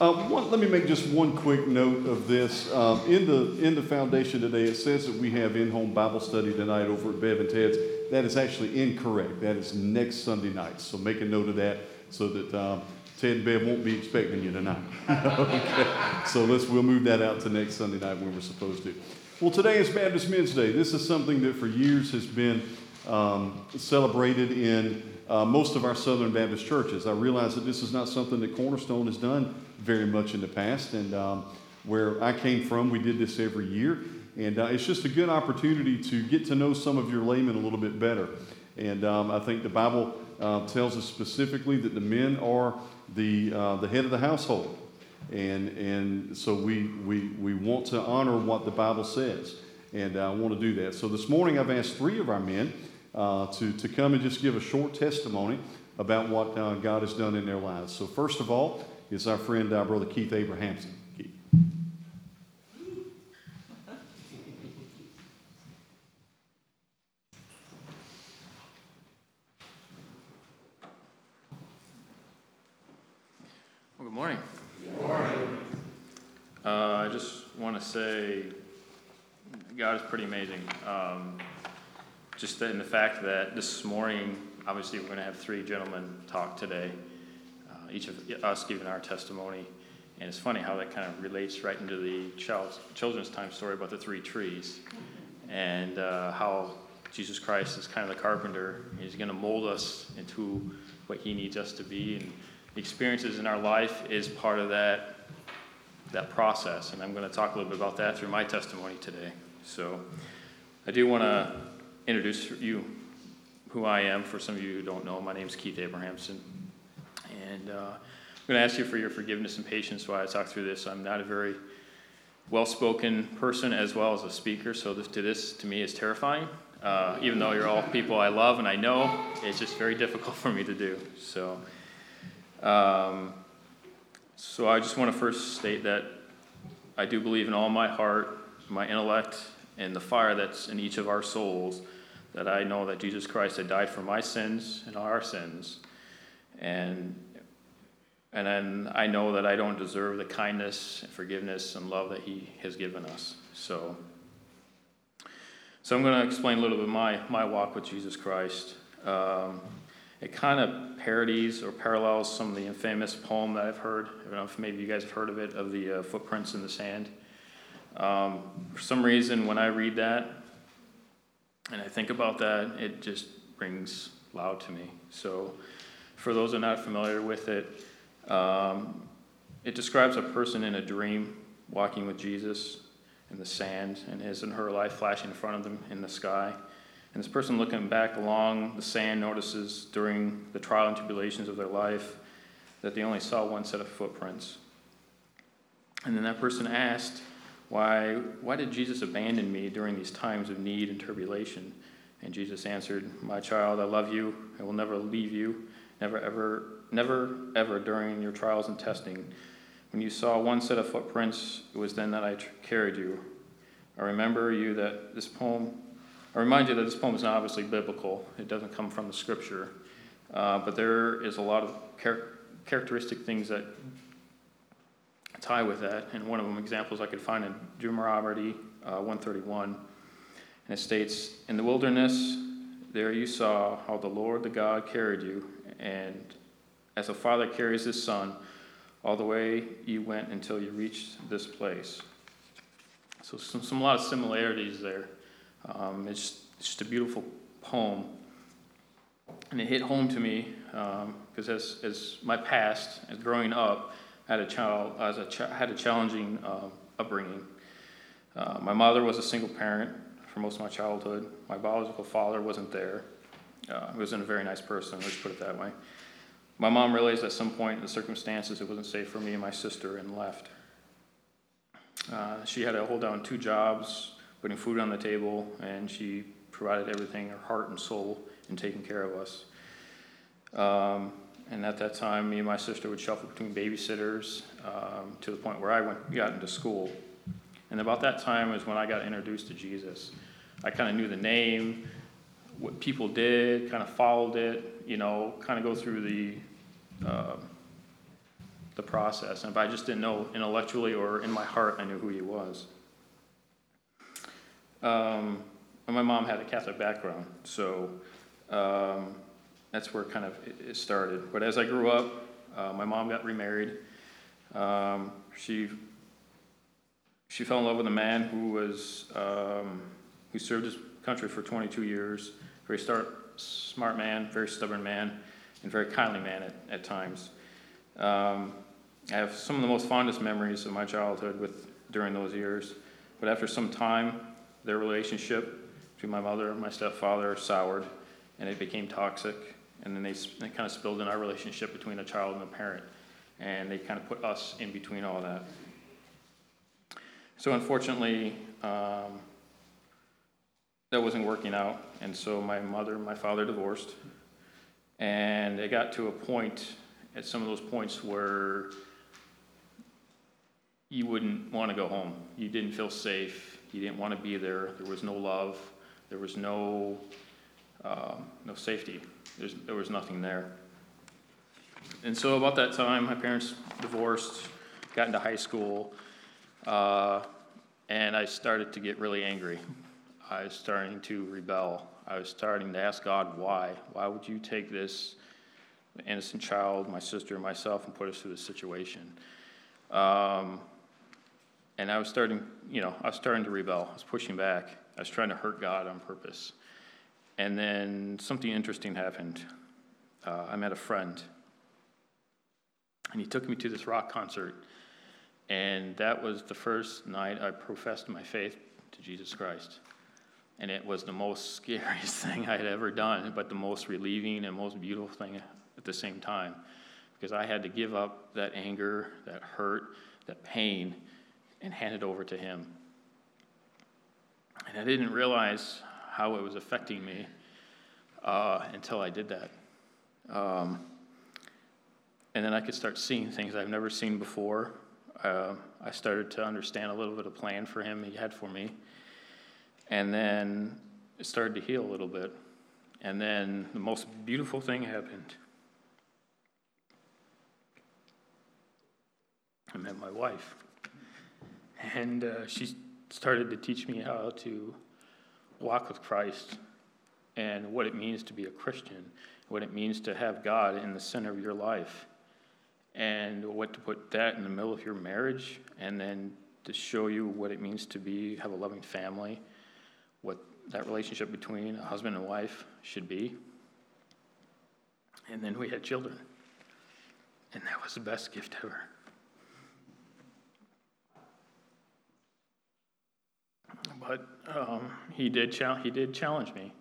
Um, one, let me make just one quick note of this. Um, in the in the foundation today, it says that we have in-home Bible study tonight over at Bev and Ted's. That is actually incorrect. That is next Sunday night. So make a note of that so that um, Ted and Bev won't be expecting you tonight. okay. So let's we'll move that out to next Sunday night when we're supposed to. Well, today is Baptist Men's Day. This is something that for years has been um, celebrated in uh, most of our Southern Baptist churches. I realize that this is not something that Cornerstone has done very much in the past, and um, where I came from, we did this every year. And uh, it's just a good opportunity to get to know some of your laymen a little bit better. And um, I think the Bible uh, tells us specifically that the men are the, uh, the head of the household. And, and so we, we, we want to honor what the Bible says. And I want to do that. So this morning I've asked three of our men uh, to, to come and just give a short testimony about what uh, God has done in their lives. So, first of all, is our friend, uh, Brother Keith Abrahamson. Keith. Well, good morning. Good morning. Uh, I just want to say God is pretty amazing. Um, just in the fact that this morning, obviously, we're going to have three gentlemen talk today, each of us giving our testimony. And it's funny how that kind of relates right into the child, children's time story about the three trees and uh, how Jesus Christ is kind of the carpenter. He's going to mold us into what he needs us to be. And experiences in our life is part of that, that process. And I'm going to talk a little bit about that through my testimony today. So I do want to introduce you who I am for some of you who don't know. My name is Keith Abrahamson. And uh, I'm going to ask you for your forgiveness and patience while I talk through this. I'm not a very well spoken person as well as a speaker, so this, to this, to me, is terrifying. Uh, even though you're all people I love and I know, it's just very difficult for me to do. So, um, so I just want to first state that I do believe in all my heart, my intellect, and the fire that's in each of our souls that I know that Jesus Christ had died for my sins and our sins. And and then I know that I don't deserve the kindness and forgiveness and love that He has given us. So, so I'm going to explain a little bit my, my walk with Jesus Christ. Um, it kind of parodies or parallels some of the infamous poem that I've heard. I don't know if maybe you guys have heard of it, of the uh, footprints in the sand. Um, for some reason, when I read that, and I think about that, it just rings loud to me. So, for those who are not familiar with it, um, it describes a person in a dream walking with Jesus in the sand, and his and her life flashing in front of them in the sky. And this person looking back along the sand notices during the trial and tribulations of their life that they only saw one set of footprints. And then that person asked, why, why did Jesus abandon me during these times of need and tribulation? And Jesus answered, My child, I love you. I will never leave you, never, ever, never, ever during your trials and testing. When you saw one set of footprints, it was then that I carried you. I remember you that this poem, I remind you that this poem is not obviously biblical. It doesn't come from the scripture. Uh, but there is a lot of char- characteristic things that tie with that. And one of them examples I could find in Deuteronomy uh, 131. And it states, In the wilderness, there you saw how the Lord the God carried you, and as a father carries his son, all the way you went until you reached this place. So, some, some a lot of similarities there. Um, it's, it's, just a beautiful poem. And it hit home to me because um, as, as my past, as growing up, had a child, as a ch- had a challenging uh, upbringing. Uh, my mother was a single parent for most of my childhood. My biological father wasn't there. Uh, wasn't a very nice person, let's put it that way. My mom realized at some point in the circumstances it wasn't safe for me and my sister and left. Uh, she had to hold down two jobs, putting food on the table, and she provided everything, her heart and soul, in taking care of us. Um, and at that time, me and my sister would shuffle between babysitters um, to the point where I went, got into school. And about that time was when I got introduced to Jesus. I kind of knew the name, what people did, kind of followed it, you know, kind of go through the uh, the process. And if I just didn't know intellectually or in my heart, I knew who he was. Um, and my mom had a Catholic background, so um, that's where it kind of it started. But as I grew up, uh, my mom got remarried. Um, she she fell in love with a man who was um, who served his country for 22 years. Very start, smart man, very stubborn man, and very kindly man at, at times. Um, I have some of the most fondest memories of my childhood with during those years. But after some time, their relationship between my mother and my stepfather soured, and it became toxic. And then they, they kind of spilled in our relationship between a child and a parent. And they kind of put us in between all that. So unfortunately, um, that wasn't working out. And so my mother and my father divorced. And it got to a point, at some of those points, where you wouldn't want to go home. You didn't feel safe. You didn't want to be there. There was no love. There was no, um, no safety. There's, there was nothing there. And so, about that time, my parents divorced, got into high school, uh, and I started to get really angry. I was starting to rebel. I was starting to ask God, why? Why would you take this innocent child, my sister, and myself, and put us through this situation? Um, and I was starting, you know, I was starting to rebel. I was pushing back. I was trying to hurt God on purpose. And then something interesting happened. Uh, I met a friend, and he took me to this rock concert. And that was the first night I professed my faith to Jesus Christ. And it was the most scariest thing I had ever done, but the most relieving and most beautiful thing at the same time. Because I had to give up that anger, that hurt, that pain, and hand it over to Him. And I didn't realize how it was affecting me uh, until I did that. Um, and then I could start seeing things I've never seen before. Uh, I started to understand a little bit of plan for him he had for me. And then it started to heal a little bit. And then the most beautiful thing happened. I met my wife. And uh, she started to teach me how to walk with Christ and what it means to be a Christian, what it means to have God in the center of your life, and what to put that in the middle of your marriage, and then to show you what it means to be have a loving family, what that relationship between a husband and wife should be. And then we had children. And that was the best gift ever. But um, he did chal- he did challenge me.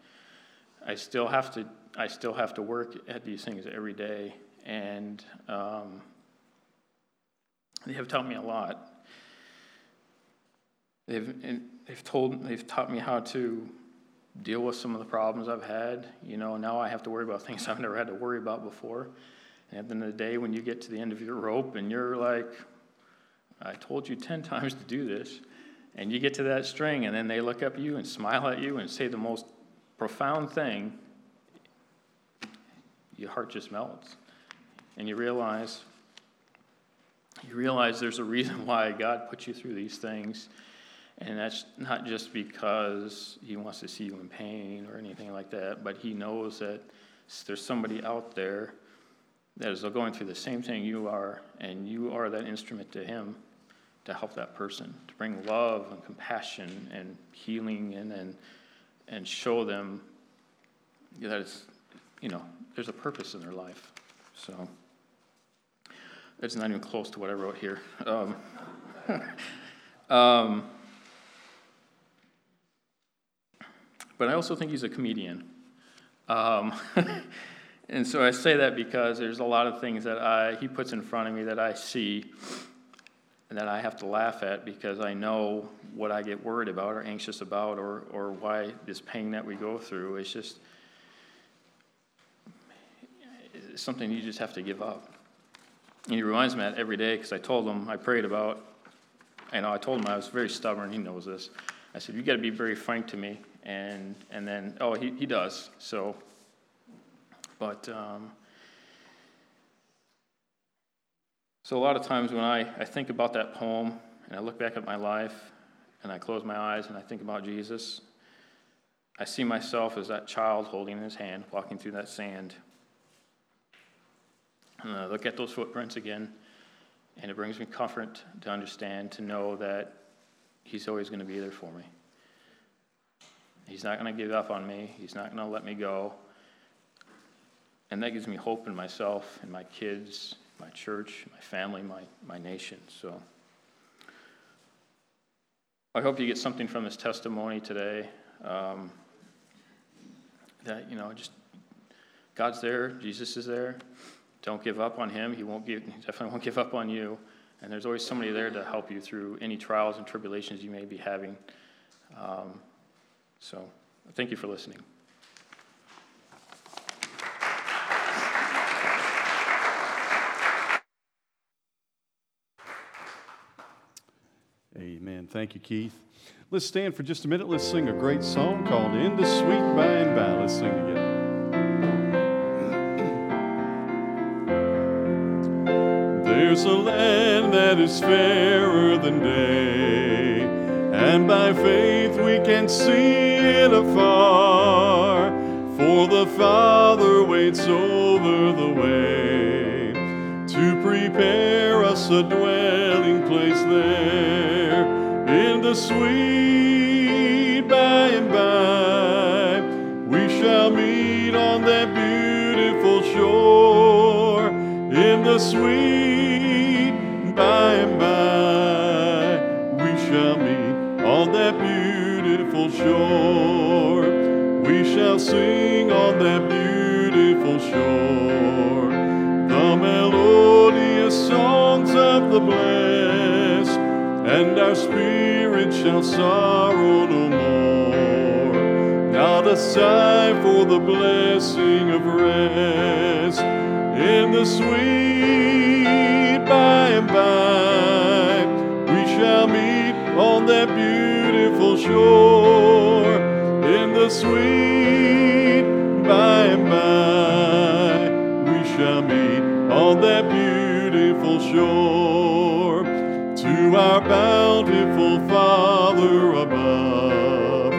I still have to I still have to work at these things every day, and um, they have taught me a lot. They've they've told they've taught me how to deal with some of the problems I've had. You know, now I have to worry about things I've never had to worry about before. And at the end of the day, when you get to the end of your rope and you're like, I told you 10 times to do this, and you get to that string, and then they look up at you and smile at you and say the most profound thing, your heart just melts. And you realize, you realize there's a reason why God put you through these things. And that's not just because he wants to see you in pain or anything like that, but he knows that there's somebody out there that is going through the same thing you are, and you are that instrument to him to help that person, to bring love and compassion and healing and and, and show them that it's, you know, there's a purpose in their life. So it's not even close to what I wrote here. Um, um, but I also think he's a comedian. Um, and so I say that because there's a lot of things that I, he puts in front of me that I see and that I have to laugh at because I know what I get worried about or anxious about or, or why this pain that we go through is just something you just have to give up. And he reminds me that every day because I told him, I prayed about, I know I told him I was very stubborn, he knows this. I said, You got to be very frank to me. And, and then, oh, he, he does. So, but, um, So, a lot of times when I, I think about that poem and I look back at my life and I close my eyes and I think about Jesus, I see myself as that child holding his hand, walking through that sand. And I look at those footprints again, and it brings me comfort to understand, to know that he's always going to be there for me. He's not going to give up on me, he's not going to let me go. And that gives me hope in myself and my kids my church, my family, my, my nation. So I hope you get something from this testimony today. Um, that, you know, just God's there, Jesus is there. Don't give up on him. He won't give, he definitely won't give up on you. And there's always somebody there to help you through any trials and tribulations you may be having. Um, so thank you for listening. Amen. Thank you, Keith. Let's stand for just a minute. Let's sing a great song called In the Sweet By and By. Let's sing together. There's a land that is fairer than day, and by faith we can see it afar. For the Father waits over the way to prepare us a dwelling place there in the sweet by and by, we shall meet on that beautiful shore. In the sweet shore. We shall sing on that beautiful shore the melodious songs of the blessed and our spirit shall sorrow no more. Not a sigh for the blessing of rest in the sweet by and by. We shall meet on that beautiful shore sweet by and by. We shall meet on that beautiful shore to our bountiful Father above.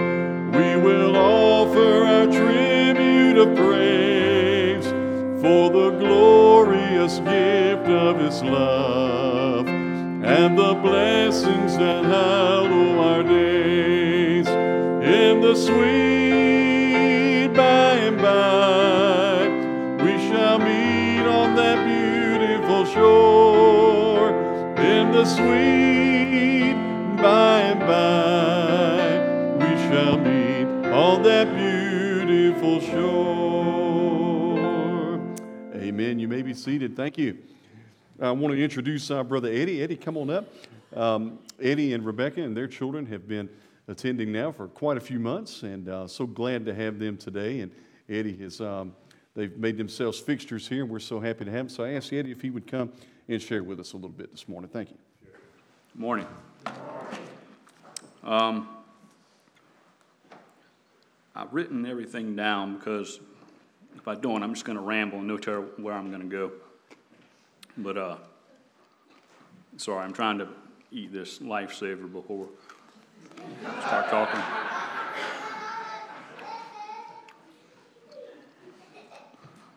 We will offer our tribute of praise for the glorious gift of His love and the blessings that hallow our sweet by and by. We shall meet on that beautiful shore in the sweet by and by. We shall meet on that beautiful shore. Amen. You may be seated. Thank you. I want to introduce our brother Eddie. Eddie, come on up. Um, Eddie and Rebecca and their children have been attending now for quite a few months, and uh, so glad to have them today. And Eddie has um, they've made themselves fixtures here, and we're so happy to have them. So I asked Eddie if he would come and share with us a little bit this morning. Thank you. Morning. Um, I've written everything down because if I don't, I'm just going to ramble and no tell where I'm going to go. But uh, sorry, I'm trying to eat this lifesaver before start talking.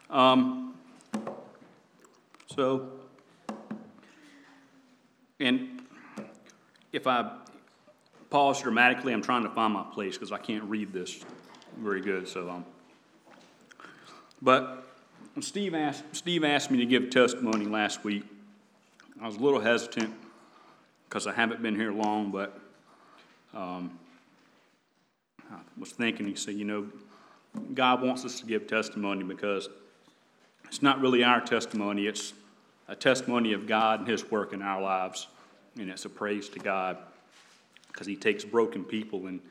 Um, so, and if I pause dramatically, I'm trying to find my place because I can't read this very good. So, um, but Steve asked Steve asked me to give testimony last week, I was a little hesitant because I haven't been here long, but um, I was thinking. He said, you know, God wants us to give testimony because it's not really our testimony; it's a testimony of God and His work in our lives, and it's a praise to God because He takes broken people and,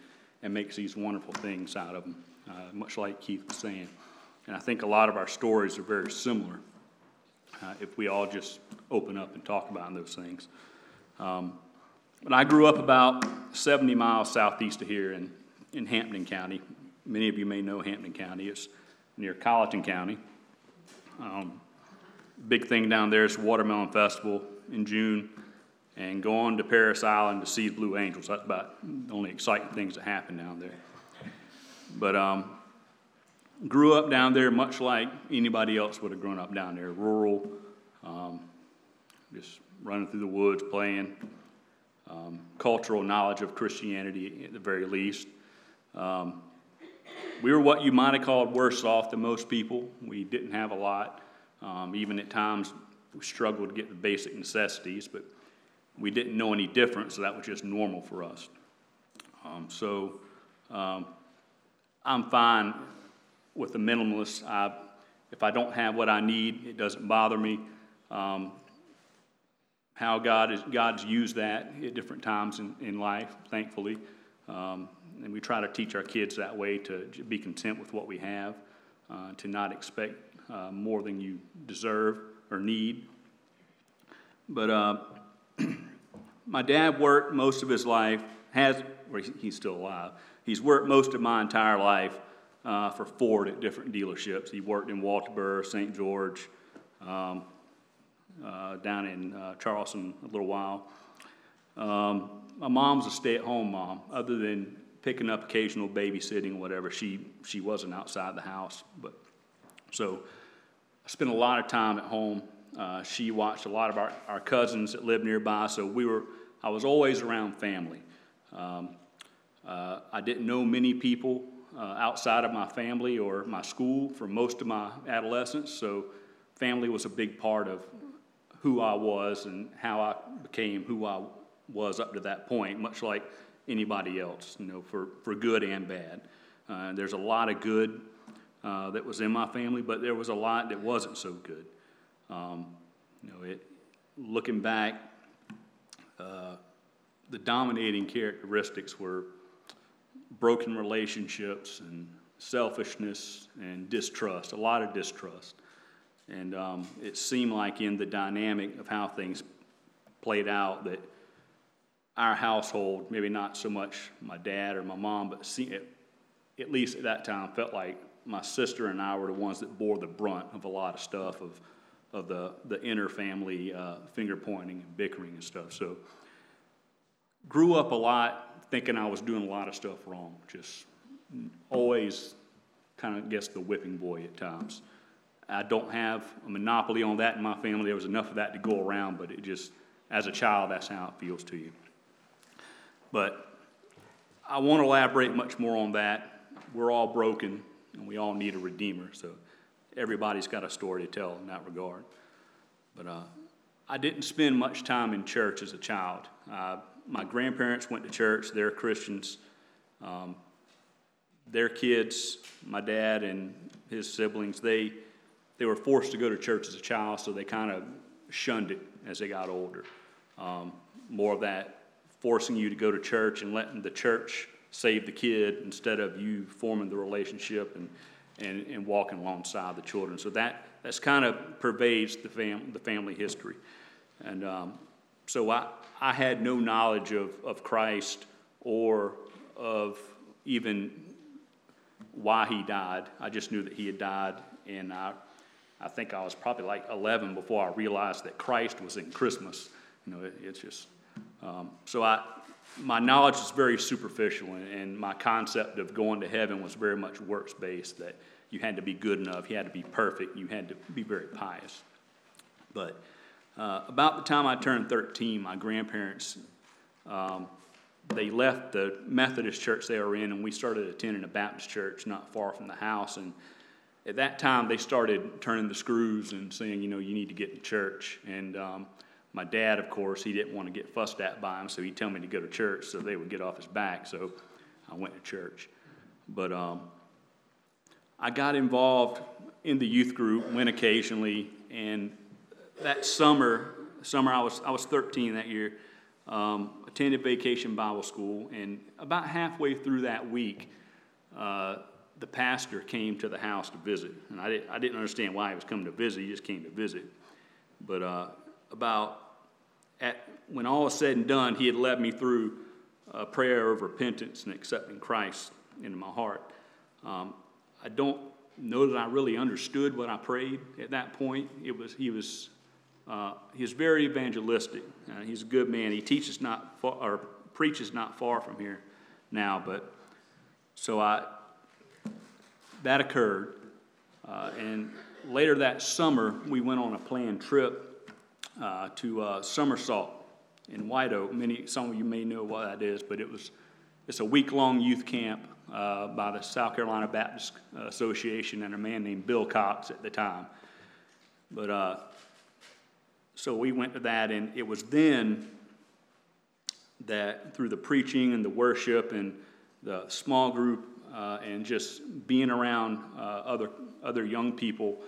and makes these wonderful things out of them, uh, much like Keith was saying. And I think a lot of our stories are very similar uh, if we all just open up and talk about those things. Um, but I grew up about 70 miles southeast of here in, in Hampton County. Many of you may know Hampton County. It's near Colleton County. Um, big thing down there is Watermelon Festival in June, and go on to Parris Island to see the Blue Angels. That's about the only exciting things that happen down there. But um, grew up down there much like anybody else would have grown up down there, rural, um, just running through the woods, playing. Um, cultural knowledge of Christianity at the very least. Um, we were what you might have called worse off than most people. We didn't have a lot. Um, even at times, we struggled to get the basic necessities, but we didn't know any different, so that was just normal for us. Um, so um, I'm fine with the minimalist. I, if I don't have what I need, it doesn't bother me. Um, how God is God's used that at different times in, in life, thankfully. Um, and we try to teach our kids that way to be content with what we have, uh, to not expect uh, more than you deserve or need. But uh, my dad worked most of his life, has, well, he's still alive, he's worked most of my entire life uh, for Ford at different dealerships. He worked in Walterboro, St. George, um, uh, down in uh, Charleston a little while. Um, my mom's a stay at home mom. Other than picking up occasional babysitting or whatever, she, she wasn't outside the house. But So I spent a lot of time at home. Uh, she watched a lot of our, our cousins that lived nearby, so we were, I was always around family. Um, uh, I didn't know many people uh, outside of my family or my school for most of my adolescence, so family was a big part of who I was and how I became who I was up to that point, much like anybody else, you know, for, for good and bad. Uh, there's a lot of good uh, that was in my family, but there was a lot that wasn't so good. Um, you know, it, looking back, uh, the dominating characteristics were broken relationships and selfishness and distrust, a lot of distrust. And um, it seemed like in the dynamic of how things played out that our household, maybe not so much my dad or my mom, but see, at least at that time, felt like my sister and I were the ones that bore the brunt of a lot of stuff of, of the, the inner family uh, finger pointing and bickering and stuff. So, grew up a lot thinking I was doing a lot of stuff wrong. Just always kind of guess the whipping boy at times. I don't have a monopoly on that in my family. There was enough of that to go around, but it just, as a child, that's how it feels to you. But I won't elaborate much more on that. We're all broken, and we all need a redeemer. So everybody's got a story to tell in that regard. But uh, I didn't spend much time in church as a child. Uh, my grandparents went to church, they're Christians. Um, their kids, my dad and his siblings, they they were forced to go to church as a child, so they kind of shunned it as they got older. Um, more of that forcing you to go to church and letting the church save the kid instead of you forming the relationship and, and, and walking alongside the children. So that that's kind of pervades the, fam- the family history. And um, so I, I had no knowledge of, of Christ or of even why he died. I just knew that he had died, and I I think I was probably like 11 before I realized that Christ was in Christmas. You know, it, it's just, um, so I, my knowledge is very superficial, and, and, my concept of going to heaven was very much works based that you had to be good enough, you had to be perfect, you had to be very pious. But uh, about the time I turned 13, my grandparents, um, they left the Methodist church they were in, and we started attending a Baptist church not far from the house. And at that time, they started turning the screws and saying, you know, you need to get to church. And um, my dad, of course, he didn't want to get fussed at by him, so he'd tell me to go to church so they would get off his back. So I went to church. But um, I got involved in the youth group, went occasionally, and that summer, summer I was I was 13 that year, um, attended Vacation Bible School, and about halfway through that week. Uh, the pastor came to the house to visit. And I, did, I didn't understand why he was coming to visit, he just came to visit. But uh, about at, when all was said and done, he had led me through a prayer of repentance and accepting Christ into my heart. Um, I don't know that I really understood what I prayed at that point. It was he was uh, he was very evangelistic. Uh, he's a good man. He teaches not far, or preaches not far from here now, but so I that occurred, uh, and later that summer we went on a planned trip uh, to uh, Summersault in White Oak. Many some of you may know what that is, but it was it's a week long youth camp uh, by the South Carolina Baptist Association and a man named Bill Cox at the time. But uh, so we went to that, and it was then that through the preaching and the worship and the small group uh, and just being around uh, other other young people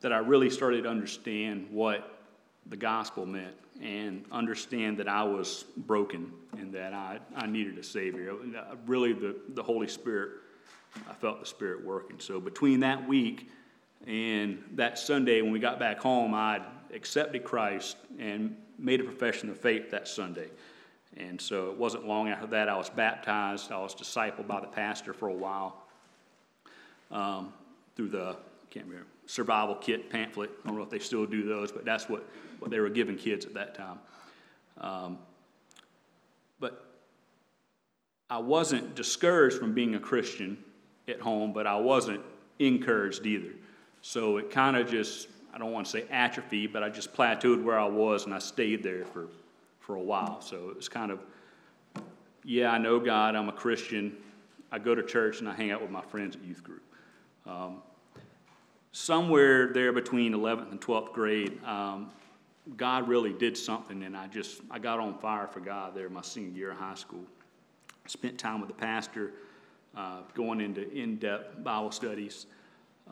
that I really started to understand what the gospel meant and understand that I was broken and that I, I needed a Savior. Uh, really, the, the Holy Spirit, I felt the Spirit working. So between that week and that Sunday when we got back home, I accepted Christ and made a profession of faith that Sunday. And so it wasn't long after that I was baptized. I was discipled by the pastor for a while um, through the, can't remember, survival kit pamphlet. I don't know if they still do those, but that's what, what they were giving kids at that time. Um, but I wasn't discouraged from being a Christian at home, but I wasn't encouraged either. So it kind of just, I don't want to say atrophy, but I just plateaued where I was and I stayed there for, for a while. So it was kind of, yeah, I know God, I'm a Christian. I go to church and I hang out with my friends at youth group. Um, somewhere there between 11th and 12th grade, um, God really did something, and I just I got on fire for God there my senior year of high school. Spent time with the pastor, uh, going into in-depth Bible studies.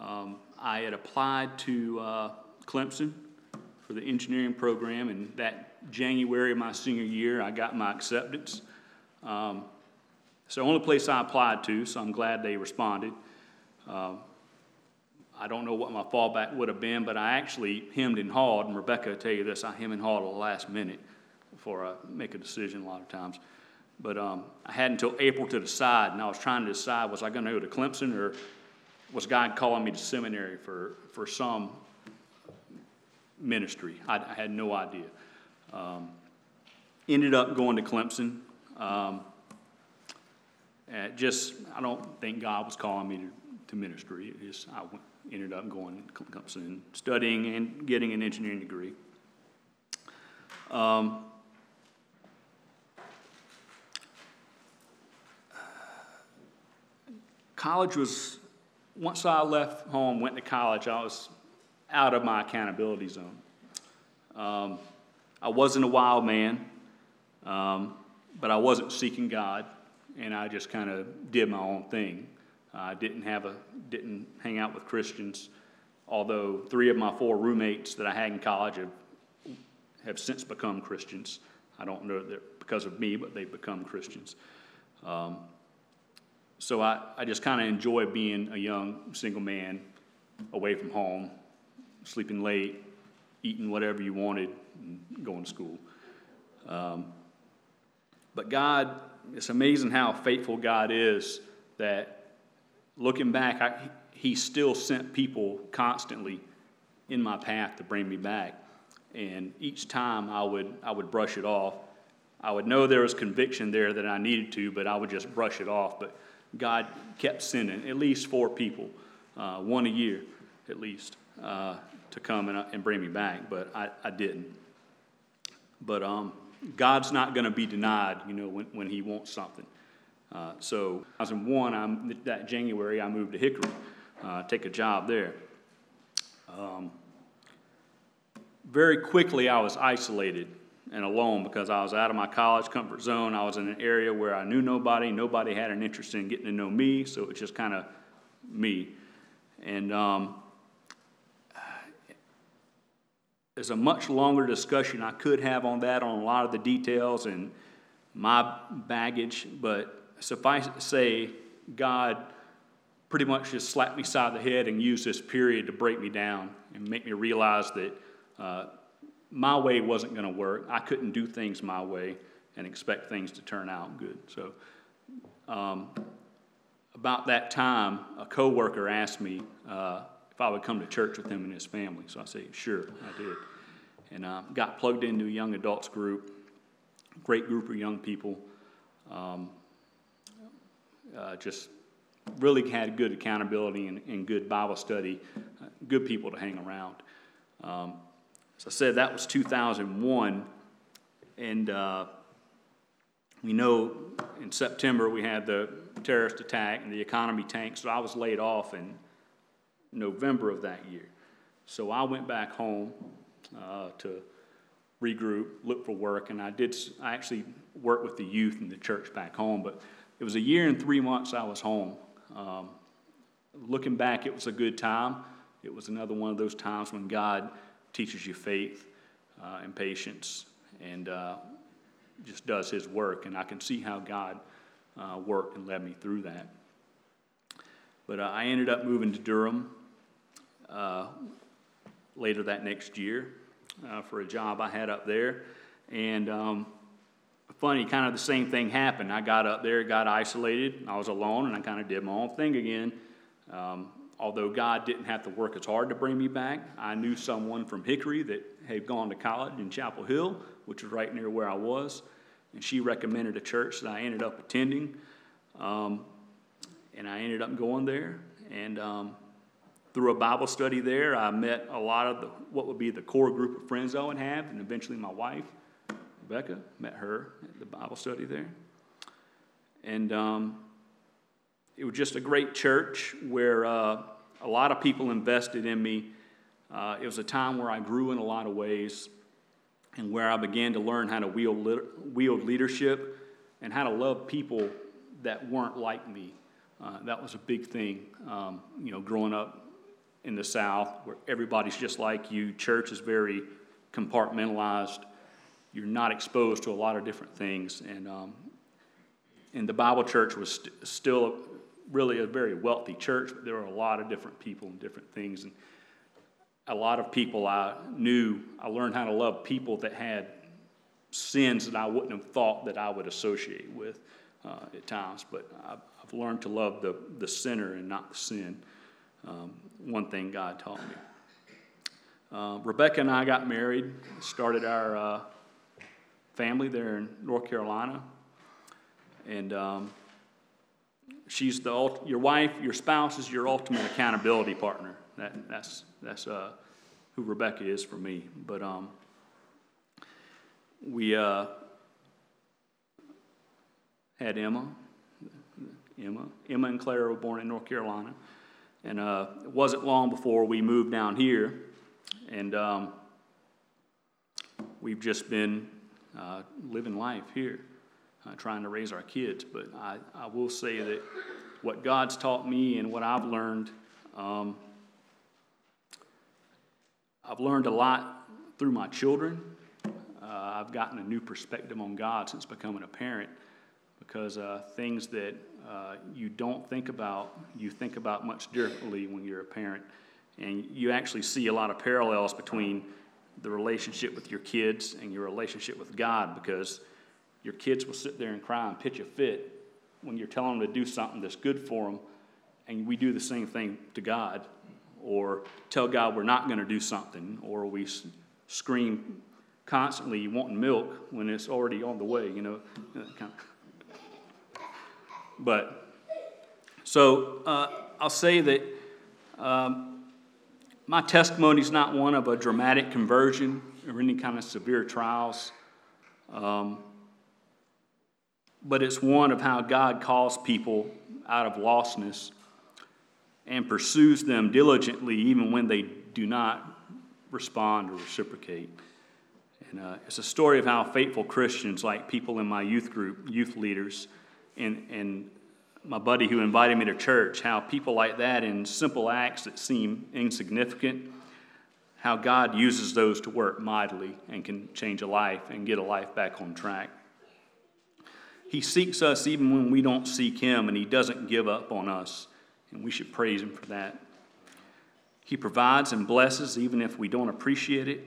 Um, I had applied to uh, Clemson for the engineering program, and that January of my senior year, I got my acceptance. Um, so, the only place I applied to, so I'm glad they responded. Uh, I don't know what my fallback would have been, but I actually hemmed and hawed, and Rebecca will tell you this, I hemmed and hawed at the last minute before I make a decision a lot of times. But um, I had until April to decide, and I was trying to decide was I going to go to Clemson or was God calling me to seminary for, for some ministry? I, I had no idea. Um, ended up going to Clemson. Um, just, I don't think God was calling me to, to ministry. Just, I went, ended up going to Clemson studying and getting an engineering degree. Um, college was, once I left home, went to college, I was out of my accountability zone. Um, I wasn't a wild man, um, but I wasn't seeking God, and I just kind of did my own thing. I didn't have a didn't hang out with Christians, although three of my four roommates that I had in college have have since become Christians. I don't know that because of me, but they've become Christians. Um, so I, I just kind of enjoy being a young single man away from home, sleeping late, eating whatever you wanted, going to school. Um, but God, it's amazing how faithful God is that looking back, I, he still sent people constantly in my path to bring me back. And each time I would, I would brush it off. I would know there was conviction there that I needed to, but I would just brush it off. But God kept sending at least four people, uh, one a year at least, uh, to come and, uh, and bring me back, but I, I didn't. But um, God's not going to be denied, you know, when, when He wants something. Uh, so 2001, I'm, that January, I moved to Hickory, uh, take a job there. Um, very quickly, I was isolated and alone because I was out of my college comfort zone. I was in an area where I knew nobody. Nobody had an interest in getting to know me, so it was just kind of me. And um, there's a much longer discussion I could have on that, on a lot of the details and my baggage, but suffice it to say, God pretty much just slapped me side of the head and used this period to break me down and make me realize that uh, my way wasn't going to work. I couldn't do things my way and expect things to turn out good. So, um, about that time, a coworker asked me uh, if I would come to church with him and his family. So I said, sure, I did. And uh, got plugged into a young adults group, great group of young people. Um, uh, just really had good accountability and, and good Bible study, uh, good people to hang around. Um, as I said, that was 2001. And uh, we know in September we had the terrorist attack and the economy tanked, so I was laid off in November of that year. So I went back home uh, to regroup, look for work, and I did. I actually worked with the youth in the church back home, but it was a year and three months I was home. Um, looking back, it was a good time. It was another one of those times when God teaches you faith uh, and patience and uh, just does His work. And I can see how God uh, worked and led me through that. But uh, I ended up moving to Durham later that next year uh, for a job I had up there. And um, funny, kind of the same thing happened. I got up there, got isolated, I was alone, and I kind of did my own thing again. Um, although God didn't have to work as hard to bring me back, I knew someone from Hickory that had gone to college in Chapel Hill, which was right near where I was, and she recommended a church that I ended up attending. Um, and I ended up going there, and um, through a Bible study there, I met a lot of the, what would be the core group of friends I would have, and eventually my wife. Rebecca, met her at the Bible study there. And um, it was just a great church where uh, a lot of people invested in me. Uh, it was a time where I grew in a lot of ways and where I began to learn how to wield, wield leadership and how to love people that weren't like me. Uh, that was a big thing, um, you know, growing up in the South where everybody's just like you. Church is very compartmentalized you're not exposed to a lot of different things. And, um, and the Bible church was st- still really a very wealthy church, but there were a lot of different people and different things. And a lot of people I knew, I learned how to love people that had sins that I wouldn't have thought that I would associate with uh, at times. But I've, I've, learned to love the, the sinner and not the sin. Um, one thing God taught me. Uh, Rebecca and I got married, started our uh, family there in North Carolina. And um, she's the your wife, your spouse is your ultimate accountability partner. That, that's that's uh, who Rebecca is for me. But um, we uh, had Emma. Emma, Emma and Claire were born in North Carolina, and uh, it wasn't long before we moved down here, and um, we've just been uh, living life here, uh, trying to raise our kids. But I, I will say that what God's taught me and what I've learned, um, I've learned a lot through my children. Uh, I've gotten a new perspective on God since becoming a parent because uh, things that uh, you don't think about, you think about much differently when you're a parent. And you actually see a lot of parallels between the relationship with your kids and your relationship with God because your kids will sit there and cry and pitch a fit when you're telling them to do something that's good for them, and we do the same thing to God, or tell God we're not going to do something, or we scream constantly wanting milk when it's already on the way, you know. But so uh, I'll say that um, my testimony is not one of a dramatic conversion or any kind of severe trials, um, but it's one of how God calls people out of lostness and pursues them diligently even when they do not respond or reciprocate. And uh, it's a story of how faithful Christians, like people in my youth group, youth leaders, and, and my buddy who invited me to church, how people like that in simple acts that seem insignificant, how God uses those to work mightily and can change a life and get a life back on track. He seeks us even when we don't seek Him, and He doesn't give up on us, and we should praise Him for that. He provides and blesses even if we don't appreciate it.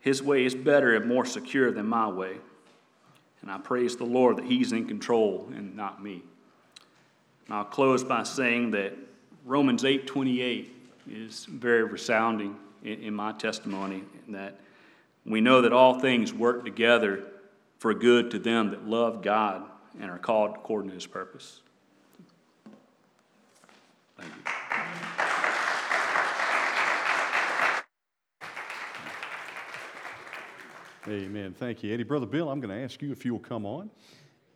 His way is better and more secure than my way. And I praise the Lord that He's in control and not me. And I'll close by saying that Romans 8:28 is very resounding in, in my testimony, in that we know that all things work together for good to them that love God and are called according to His purpose. Thank you. Amen. Thank you, Eddie. Brother Bill, I'm going to ask you if you will come on.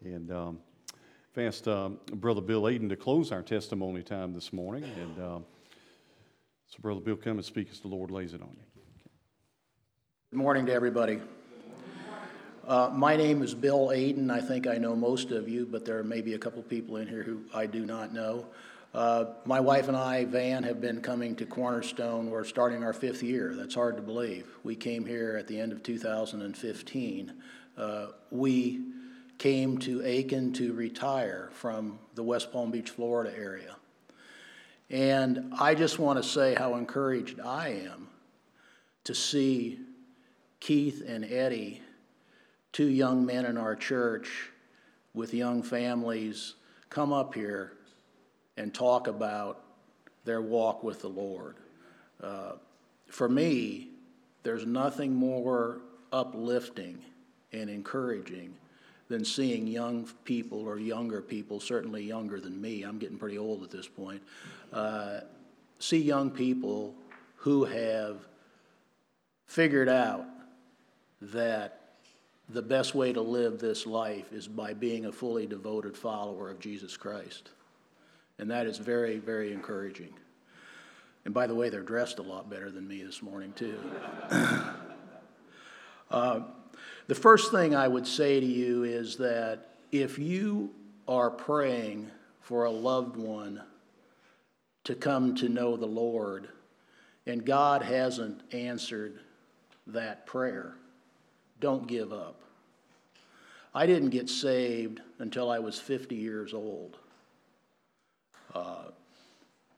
And um, I've asked um, Brother Bill Aiden to close our testimony time this morning. And um, so, Brother Bill, come and speak as the Lord lays it on you. Good morning to everybody. Uh, my name is Bill Aiden. I think I know most of you, but there may be a couple people in here who I do not know. Uh, my wife and I, Van, have been coming to Cornerstone. We're starting our fifth year. That's hard to believe. We came here at the end of 2015. Uh, we came to Aiken to retire from the West Palm Beach, Florida area. And I just want to say how encouraged I am to see Keith and Eddie, two young men in our church with young families, come up here and talk about their walk with the Lord. Uh, for me, there's nothing more uplifting and encouraging than seeing young people or younger people, certainly younger than me, I'm getting pretty old at this point, uh, see young people who have figured out that the best way to live this life is by being a fully devoted follower of Jesus Christ. And that is very, very encouraging. And by the way, they're dressed a lot better than me this morning, too. uh, the first thing I would say to you is that if you are praying for a loved one to come to know the Lord, and God hasn't answered that prayer, don't give up. I didn't get saved until I was 50 years old. Uh,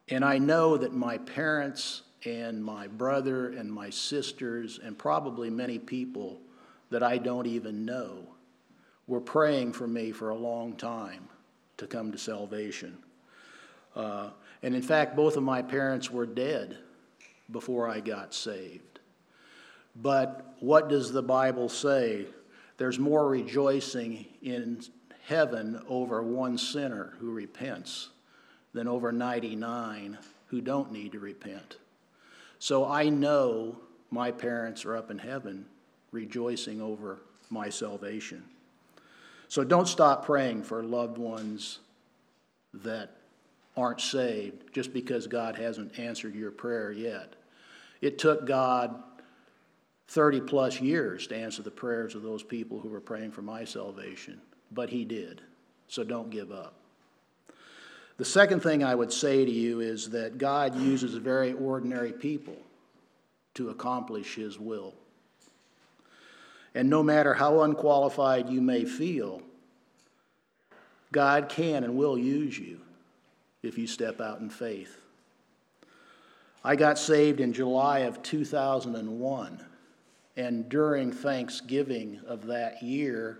and I know that my parents and my brother and my sisters, and probably many people that I don't even know, were praying for me for a long time to come to salvation. Uh, and in fact, both of my parents were dead before I got saved. But what does the Bible say? There's more rejoicing in heaven over one sinner who repents than over 99 who don't need to repent. So I know my parents are up in heaven rejoicing over my salvation. So don't stop praying for loved ones that aren't saved just because God hasn't answered your prayer yet. It took God 30 plus years to answer the prayers of those people who were praying for my salvation, but He did. So don't give up. The second thing I would say to you is that God uses very ordinary people to accomplish His will. And no matter how unqualified you may feel, God can and will use you if you step out in faith. I got saved in July of 2001, and during Thanksgiving of that year,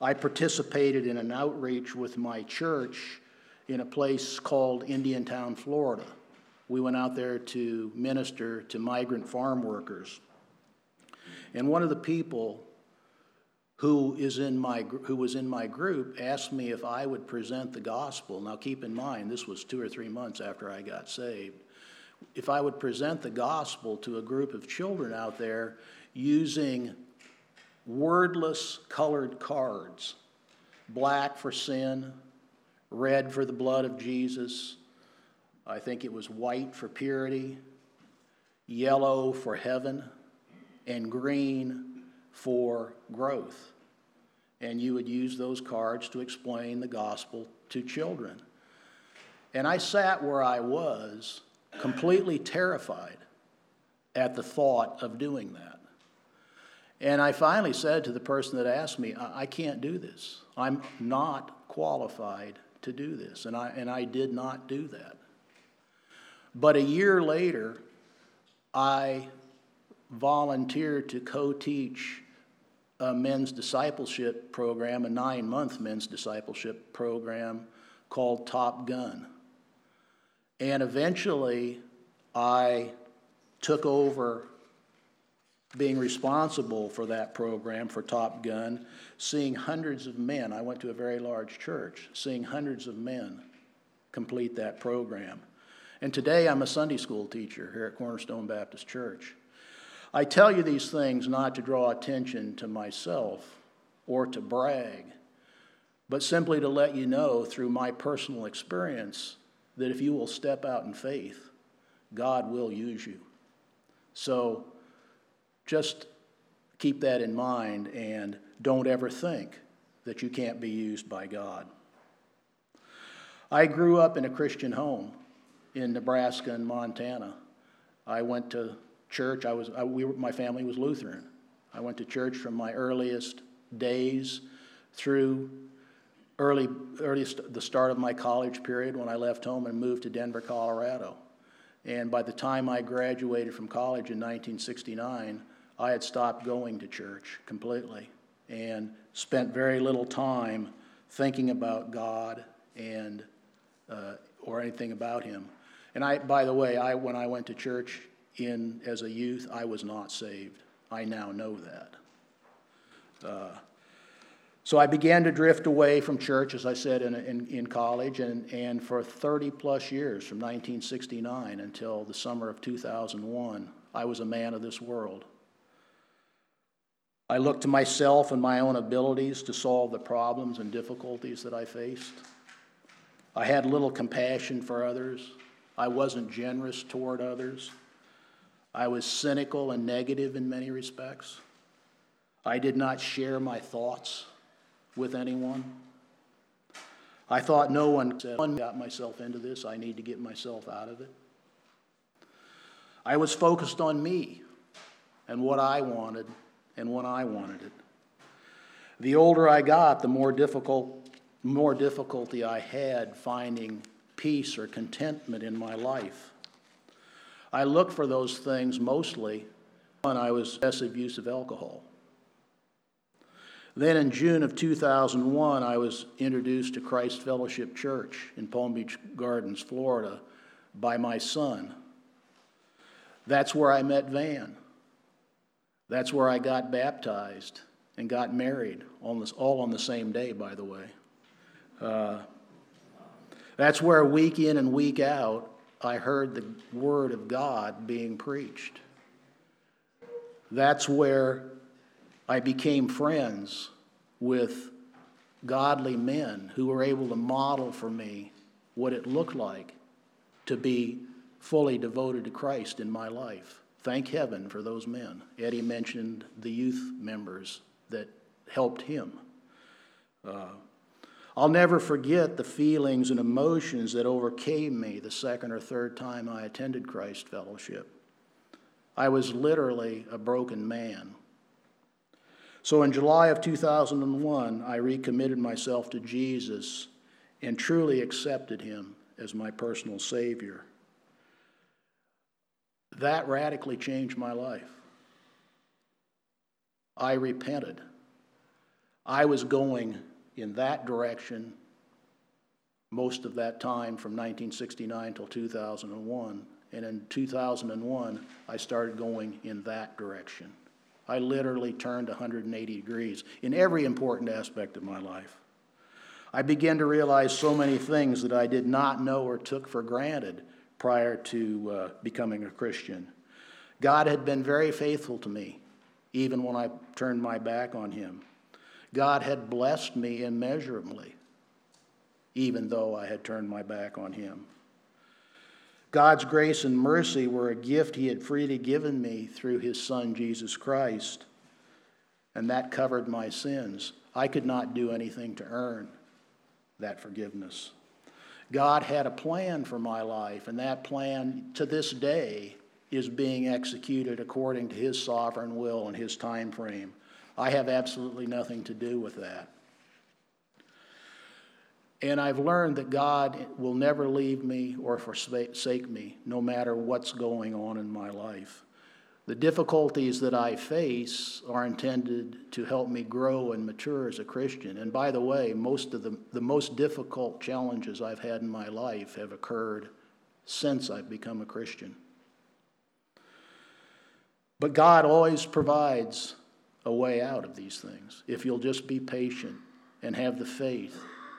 I participated in an outreach with my church in a place called Indiantown, Florida. We went out there to minister to migrant farm workers. And one of the people who, is in my, who was in my group asked me if I would present the gospel. Now, keep in mind, this was two or three months after I got saved. If I would present the gospel to a group of children out there using wordless colored cards black for sin, red for the blood of Jesus. I think it was white for purity, yellow for heaven, and green for growth. And you would use those cards to explain the gospel to children. And I sat where I was, completely terrified at the thought of doing that. And I finally said to the person that asked me, I, can't do this. I'm not qualified to do this. And I, and I did not do that. But a year later, I volunteered to co teach a men's discipleship program, a nine month men's discipleship program called Top Gun. And eventually, I took over being responsible for that program for Top Gun, seeing hundreds of men. I went to a very large church, seeing hundreds of men complete that program. And today I'm a Sunday school teacher here at Cornerstone Baptist Church. I tell you these things not to draw attention to myself or to brag, but simply to let you know through my personal experience that if you will step out in faith, God will use you. So just keep that in mind and don't ever think that you can't be used by God. I grew up in a Christian home in Nebraska and Montana. I went to church. I was, I, we were, my family was Lutheran. I went to church from my earliest days through early, earliest, the start of my college period when I left home and moved to Denver, Colorado. And by the time I graduated from college in 1969, I had stopped going to church completely and spent very little time thinking about God and uh, or anything about Him. And I, by the way, I when I went to church in as a youth, I was not saved. I now know that. Uh, so I began to drift away from church, as I said, in, in, in, college, and, and for 30 plus years, from 1969 until the summer of 2001, I was a man of this world. I looked to myself and my own abilities to solve the problems and difficulties that I faced. I had little compassion for others. I wasn't generous toward others. I was cynical and negative in many respects. I did not share my thoughts with anyone. I thought no one said, I got myself into this, I need to get myself out of it. I was focused on me and what I wanted and when I wanted it. The older I got, the more difficult, more difficulty I had finding peace or contentment in my life. I looked for those things mostly when I was excessive use of alcohol. Then in June of 2001, I was introduced to Christ Fellowship Church in Palm Beach Gardens, Florida, by my son. That's where I met Van. That's where I got baptized and got married, on this, all on the same day, by the way. Uh, that's where week in and week out, I heard the word of God being preached. That's where I became friends with godly men who were able to model for me what it looked like to be fully devoted to Christ in my life. Thank heaven for those men. Eddie mentioned the youth members that helped him. Uh, I'll never forget the feelings and emotions that overcame me the second or third time I attended Christ Fellowship. I was literally a broken man. So in July of 2001, I recommitted myself to Jesus and truly accepted him as my personal Savior. That radically changed my life. I repented. I was going in that direction most of that time from 1969 till 2001. And in 2001, I started going in that direction. I literally turned 180 degrees in every important aspect of my life. I began to realize so many things that I did not know or took for granted prior to uh, becoming a Christian. God had been very faithful to me, even when I turned my back on Him. God had blessed me immeasurably, even though I had turned my back on Him. God's grace and mercy were a gift He had freely given me through His Son, Jesus Christ, and that covered my sins. I could not do anything to earn that forgiveness. God had a plan for my life, and that plan to this day is being executed according to His sovereign will and His time frame. I have absolutely nothing to do with that. And I've learned that God will never leave me or forsake me, no matter what's going on in my life. The difficulties that I face are intended to help me grow and mature as a Christian. And by the way, most of the, the most difficult challenges I've had in my life have occurred since I've become a Christian. But God always provides a way out of these things if you'll just be patient and have the faith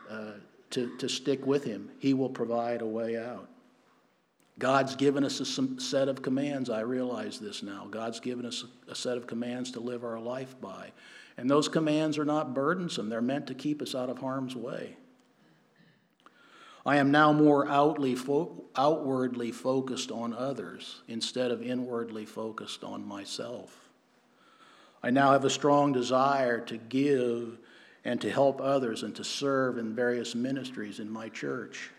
uh, to, to stick with Him. He will provide a way out. God's given us a set of commands. I realize this now. God's given us a set of commands to live our life by. And those commands are not burdensome, they're meant to keep us out of harm's way. I am now more fo- outwardly focused on others instead of inwardly focused on myself. I now have a strong desire to give and to help others and to serve in various ministries in my church.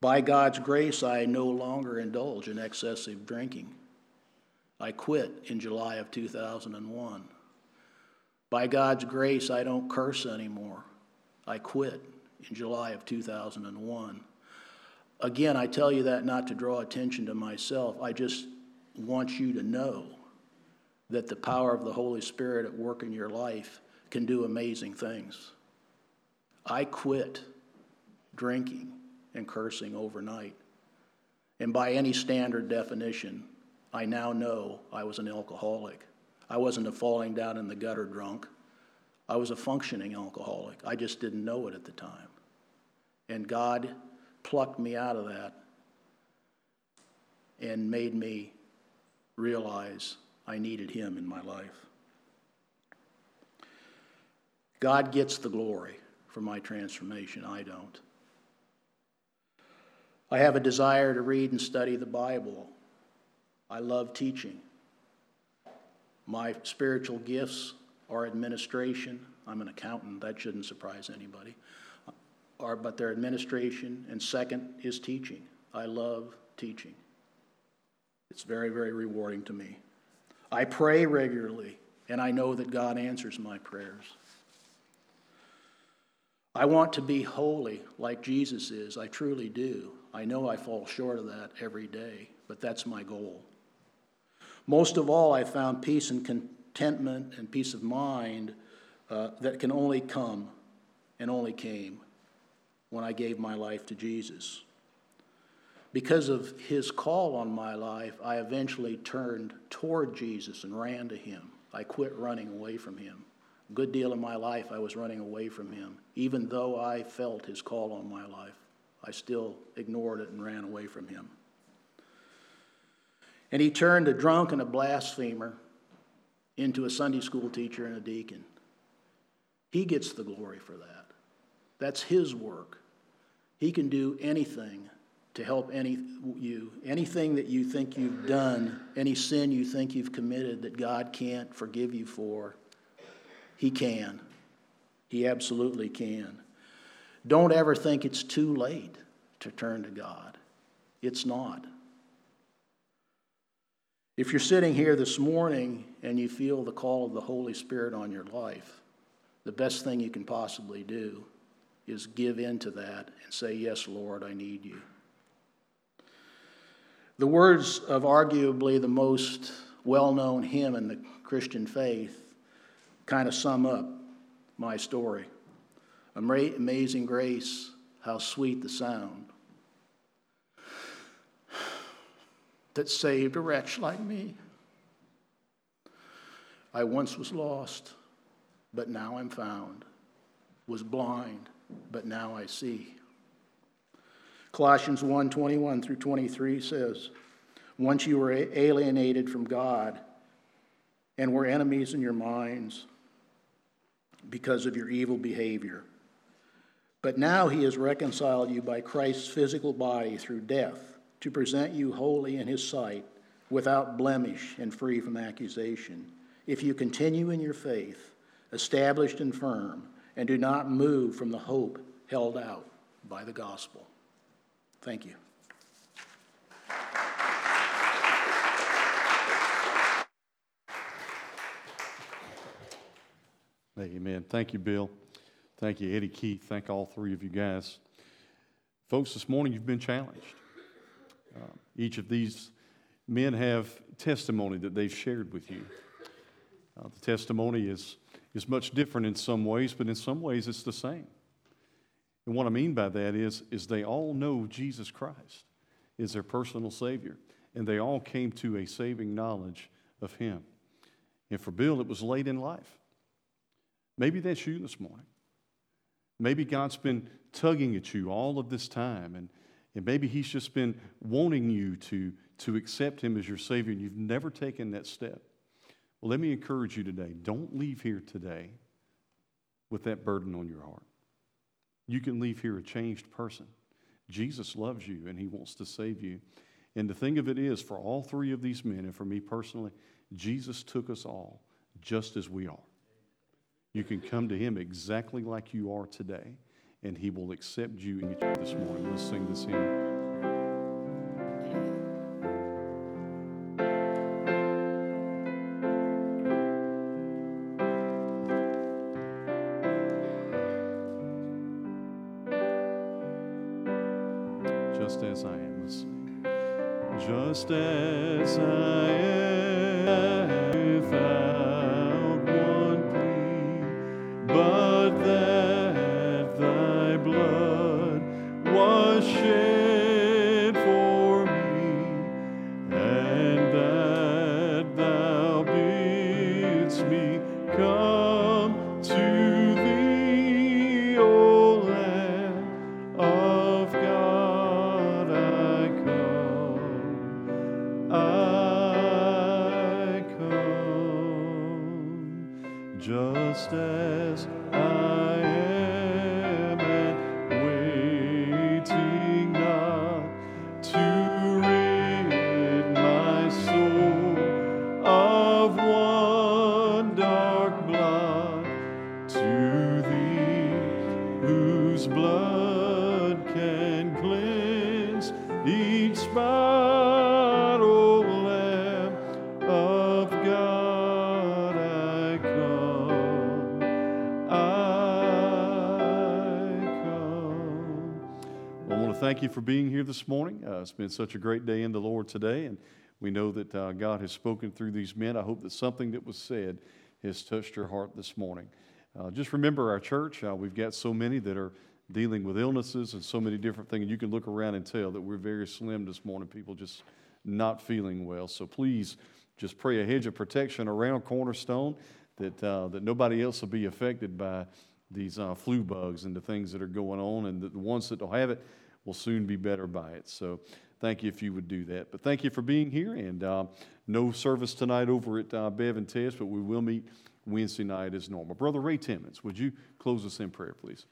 By God's grace, I no longer indulge in excessive drinking. I quit in July of 2001. By God's grace, I don't curse anymore. I quit in July of 2001. Again, I tell you that not to draw attention to myself. I just want you to know that the power of the Holy Spirit at work in your life can do amazing things. I quit drinking and cursing overnight. And by any standard definition, I now know I was an alcoholic. I wasn't a falling down in the gutter drunk. I was a functioning alcoholic. I just didn't know it at the time. And God plucked me out of that and made me realize I needed Him in my life. God gets the glory for my transformation. I don't. I have a desire to read and study the Bible. I love teaching. My spiritual gifts are administration. I'm an accountant, that shouldn't surprise anybody. Are, but they're administration, and second is teaching. I love teaching. It's very, very rewarding to me. I pray regularly, and I know that God answers my prayers. I want to be holy like Jesus is. I truly do. I know I fall short of that every day, but that's my goal. Most of all, I found peace and contentment and peace of mind uh, that can only come and only came when I gave my life to Jesus. Because of his call on my life, I eventually turned toward Jesus and ran to him. I quit running away from him. A good deal of my life, I was running away from him, even though I felt his call on my life. I still ignored it and ran away from him. And he turned a drunk and a blasphemer into a Sunday school teacher and a deacon. He gets the glory for that. That's his work. He can do anything to help any you. Anything that you think you've done, any sin you think you've committed that God can't forgive you for, he can. He absolutely can. Don't ever think it's too late to turn to God. It's not. If you're sitting here this morning and you feel the call of the Holy Spirit on your life, the best thing you can possibly do is give in to that and say, Yes, Lord, I need you. The words of arguably the most well known hymn in the Christian faith kind of sum up my story. Amazing grace, how sweet the sound that saved a wretch like me. I once was lost, but now I'm found, was blind, but now I see. Colossians 1 21 through 23 says, Once you were alienated from God and were enemies in your minds because of your evil behavior. But now he has reconciled you by Christ's physical body through death to present you holy in his sight, without blemish and free from accusation. If you continue in your faith, established and firm, and do not move from the hope held out by the gospel. Thank you. Amen. Thank you, Bill. Thank you, Eddie Keith. Thank all three of you guys. Folks, this morning you've been challenged. Uh, each of these men have testimony that they've shared with you. Uh, the testimony is, is much different in some ways, but in some ways it's the same. And what I mean by that is, is they all know Jesus Christ is their personal Savior, and they all came to a saving knowledge of Him. And for Bill, it was late in life. Maybe that's you this morning. Maybe God's been tugging at you all of this time, and, and maybe He's just been wanting you to, to accept Him as your Savior, and you've never taken that step. Well, let me encourage you today don't leave here today with that burden on your heart. You can leave here a changed person. Jesus loves you and he wants to save you. And the thing of it is, for all three of these men, and for me personally, Jesus took us all just as we are. You can come to him exactly like you are today, and he will accept you this morning. Let's sing this hymn. just as I am. Just as I thank you for being here this morning. Uh, it's been such a great day in the Lord today, and we know that uh, God has spoken through these men. I hope that something that was said has touched your heart this morning. Uh, just remember our church. Uh, we've got so many that are dealing with illnesses and so many different things. You can look around and tell that we're very slim this morning. People just not feeling well. So please just pray a hedge of protection around Cornerstone that, uh, that nobody else will be affected by these uh, flu bugs and the things that are going on, and that the ones that don't have it will soon be better by it. So thank you if you would do that. But thank you for being here, and uh, no service tonight over at uh, Bev and Tess, but we will meet Wednesday night as normal. Brother Ray Timmons, would you close us in prayer, please?